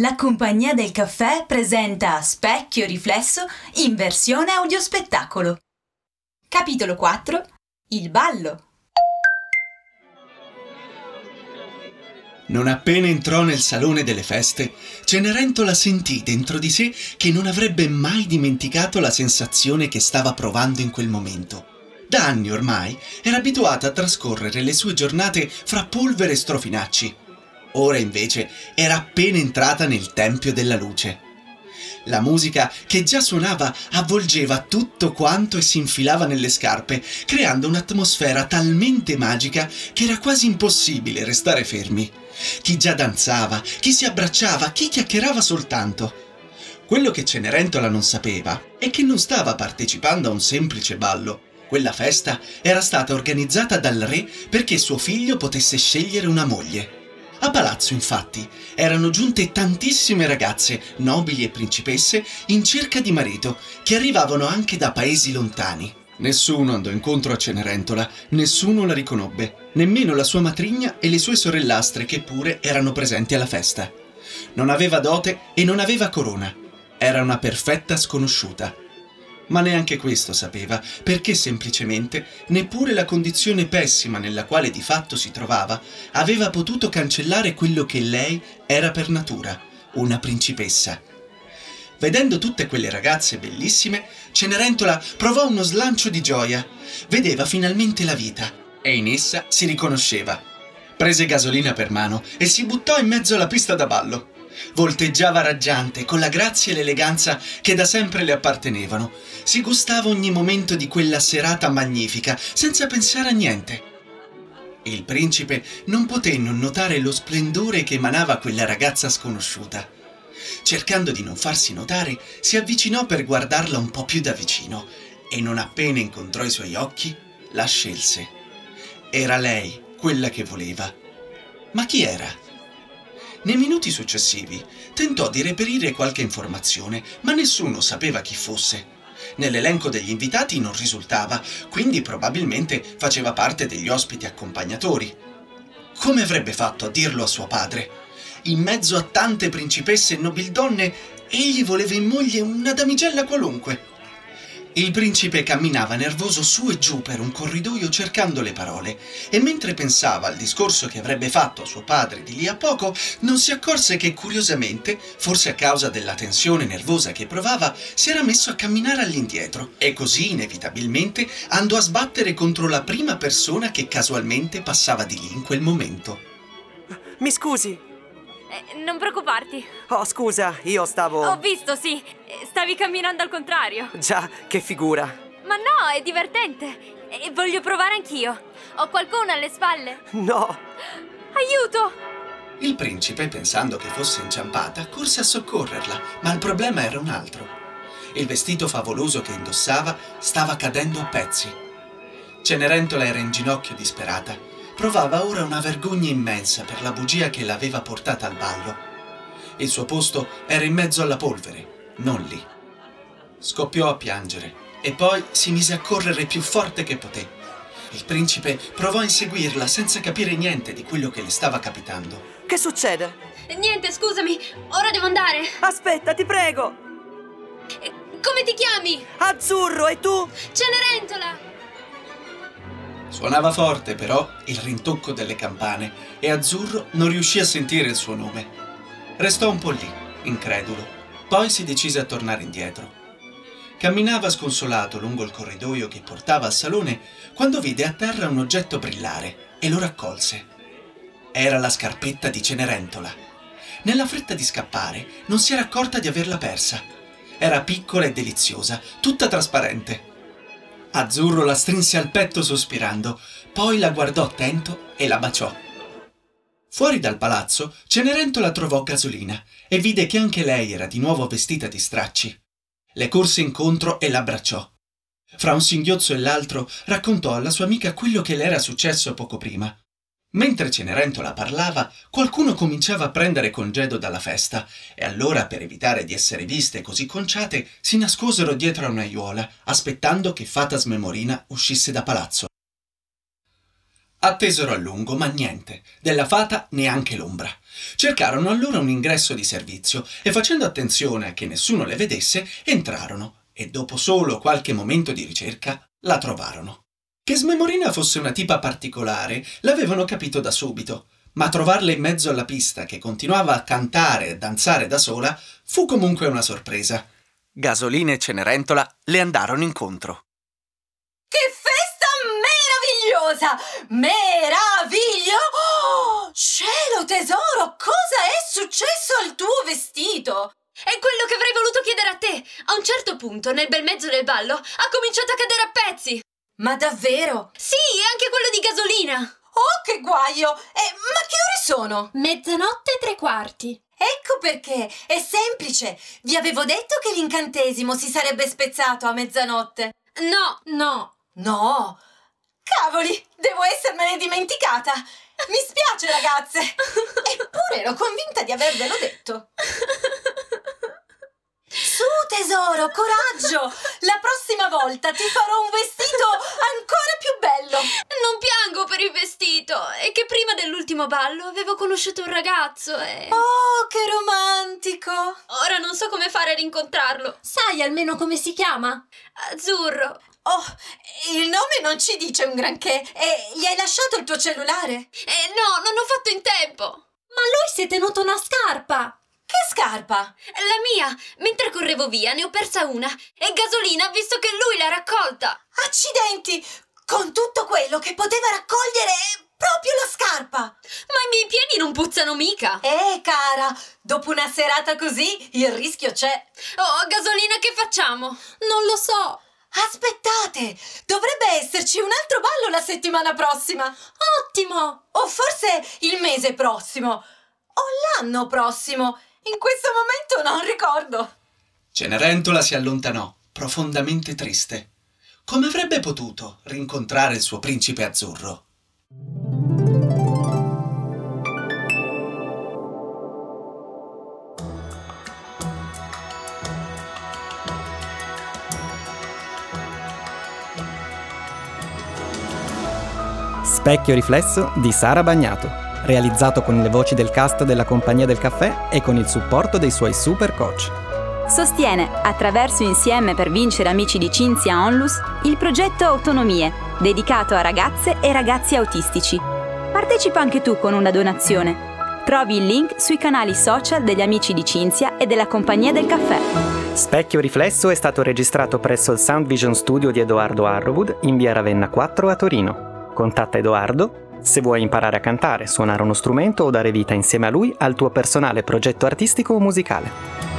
La compagnia del caffè presenta Specchio riflesso in versione audiospettacolo. Capitolo 4 Il ballo. Non appena entrò nel salone delle feste, Cenerentola sentì dentro di sé che non avrebbe mai dimenticato la sensazione che stava provando in quel momento. Da anni ormai era abituata a trascorrere le sue giornate fra polvere e strofinacci ora invece era appena entrata nel Tempio della Luce. La musica che già suonava avvolgeva tutto quanto e si infilava nelle scarpe, creando un'atmosfera talmente magica che era quasi impossibile restare fermi. Chi già danzava, chi si abbracciava, chi chiacchierava soltanto. Quello che Cenerentola non sapeva è che non stava partecipando a un semplice ballo. Quella festa era stata organizzata dal re perché suo figlio potesse scegliere una moglie. A palazzo, infatti, erano giunte tantissime ragazze, nobili e principesse, in cerca di marito, che arrivavano anche da paesi lontani. Nessuno andò incontro a Cenerentola, nessuno la riconobbe, nemmeno la sua matrigna e le sue sorellastre che pure erano presenti alla festa. Non aveva dote e non aveva corona. Era una perfetta sconosciuta ma neanche questo sapeva, perché semplicemente neppure la condizione pessima nella quale di fatto si trovava aveva potuto cancellare quello che lei era per natura, una principessa. Vedendo tutte quelle ragazze bellissime, Cenerentola provò uno slancio di gioia. Vedeva finalmente la vita e in essa si riconosceva. Prese gasolina per mano e si buttò in mezzo alla pista da ballo. Volteggiava raggiante, con la grazia e l'eleganza che da sempre le appartenevano. Si gustava ogni momento di quella serata magnifica, senza pensare a niente. Il principe non poté non notare lo splendore che emanava quella ragazza sconosciuta. Cercando di non farsi notare, si avvicinò per guardarla un po' più da vicino e non appena incontrò i suoi occhi, la scelse. Era lei quella che voleva. Ma chi era? Nei minuti successivi tentò di reperire qualche informazione, ma nessuno sapeva chi fosse. Nell'elenco degli invitati non risultava, quindi probabilmente faceva parte degli ospiti accompagnatori. Come avrebbe fatto a dirlo a suo padre? In mezzo a tante principesse e nobildonne, egli voleva in moglie una damigella qualunque. Il principe camminava nervoso su e giù per un corridoio cercando le parole e mentre pensava al discorso che avrebbe fatto a suo padre di lì a poco, non si accorse che curiosamente, forse a causa della tensione nervosa che provava, si era messo a camminare all'indietro e così inevitabilmente andò a sbattere contro la prima persona che casualmente passava di lì in quel momento. Mi scusi, eh, non preoccuparti. Oh, scusa, io stavo... Ho visto, sì. Stavi camminando al contrario. Già, che figura. Ma no, è divertente. E voglio provare anch'io. Ho qualcuno alle spalle? No. Aiuto! Il principe, pensando che fosse inciampata, corse a soccorrerla, ma il problema era un altro. Il vestito favoloso che indossava stava cadendo a pezzi. Cenerentola era in ginocchio disperata provava ora una vergogna immensa per la bugia che l'aveva portata al ballo. Il suo posto era in mezzo alla polvere, non lì. Scoppiò a piangere e poi si mise a correre più forte che poté. Il principe provò a inseguirla senza capire niente di quello che le stava capitando. Che succede? Niente, scusami, ora devo andare. Aspetta, ti prego. Come ti chiami? Azzurro, e tu? Cenerentola. Suonava forte però il rintocco delle campane e Azzurro non riuscì a sentire il suo nome. Restò un po' lì, incredulo, poi si decise a tornare indietro. Camminava sconsolato lungo il corridoio che portava al salone quando vide a terra un oggetto brillare e lo raccolse. Era la scarpetta di Cenerentola. Nella fretta di scappare non si era accorta di averla persa. Era piccola e deliziosa, tutta trasparente. Azzurro la strinse al petto sospirando, poi la guardò attento e la baciò. Fuori dal palazzo, Cenerentola trovò Gasolina e vide che anche lei era di nuovo vestita di stracci. Le corse incontro e l'abbracciò. Fra un singhiozzo e l'altro raccontò alla sua amica quello che le era successo poco prima. Mentre Cenerentola parlava, qualcuno cominciava a prendere congedo dalla festa e allora, per evitare di essere viste così conciate, si nascosero dietro a un'aiuola, aspettando che Fata Smemorina uscisse da palazzo. Attesero a lungo, ma niente, della fata neanche l'ombra. Cercarono allora un ingresso di servizio e facendo attenzione a che nessuno le vedesse, entrarono e dopo solo qualche momento di ricerca la trovarono. Che Smemorina fosse una tipa particolare l'avevano capito da subito, ma trovarla in mezzo alla pista che continuava a cantare e danzare da sola fu comunque una sorpresa. Gasolina e Cenerentola le andarono incontro. Che festa meravigliosa! Meraviglio! Oh, cielo tesoro, cosa è successo al tuo vestito? È quello che avrei voluto chiedere a te. A un certo punto, nel bel mezzo del ballo, ha cominciato a cadere a pezzi. Ma davvero? Sì, e anche quello di gasolina. Oh, che guaio! Eh, ma che ore sono? Mezzanotte e tre quarti. Ecco perché, è semplice. Vi avevo detto che l'incantesimo si sarebbe spezzato a mezzanotte. No, No. No! Cavoli, devo essermene dimenticata. Mi spiace, ragazze. Eppure ero convinta di avervelo detto. Tesoro, coraggio! La prossima volta ti farò un vestito ancora più bello. non piango per il vestito. È che prima dell'ultimo ballo avevo conosciuto un ragazzo e... Oh, che romantico! Ora non so come fare a rincontrarlo. Sai almeno come si chiama? Azzurro. Oh, il nome non ci dice un granché. E gli hai lasciato il tuo cellulare? Eh no, non ho fatto in tempo. Ma lui si è tenuto una scarpa. Che scarpa? La mia, mentre correvo via, ne ho persa una e Gasolina ha visto che lui l'ha raccolta. Accidenti! Con tutto quello che poteva raccogliere proprio la scarpa! Ma i miei piedi non puzzano mica. Eh, cara, dopo una serata così il rischio c'è. Oh, Gasolina, che facciamo? Non lo so. Aspettate! Dovrebbe esserci un altro ballo la settimana prossima. Ottimo. O forse il mese prossimo. O l'anno prossimo. In questo momento non ricordo. Cenerentola si allontanò, profondamente triste. Come avrebbe potuto rincontrare il suo principe azzurro? Specchio riflesso di Sara Bagnato, realizzato con le voci del cast della Compagnia del Caffè e con il supporto dei suoi super coach. Sostiene, attraverso Insieme per vincere amici di Cinzia Onlus, il progetto Autonomie, dedicato a ragazze e ragazzi autistici. Partecipa anche tu con una donazione. Trovi il link sui canali social degli amici di Cinzia e della Compagnia del Caffè. Specchio riflesso è stato registrato presso il Sound Vision Studio di Edoardo Arrowood in via Ravenna 4 a Torino. Contatta Edoardo se vuoi imparare a cantare, suonare uno strumento o dare vita insieme a lui al tuo personale progetto artistico o musicale.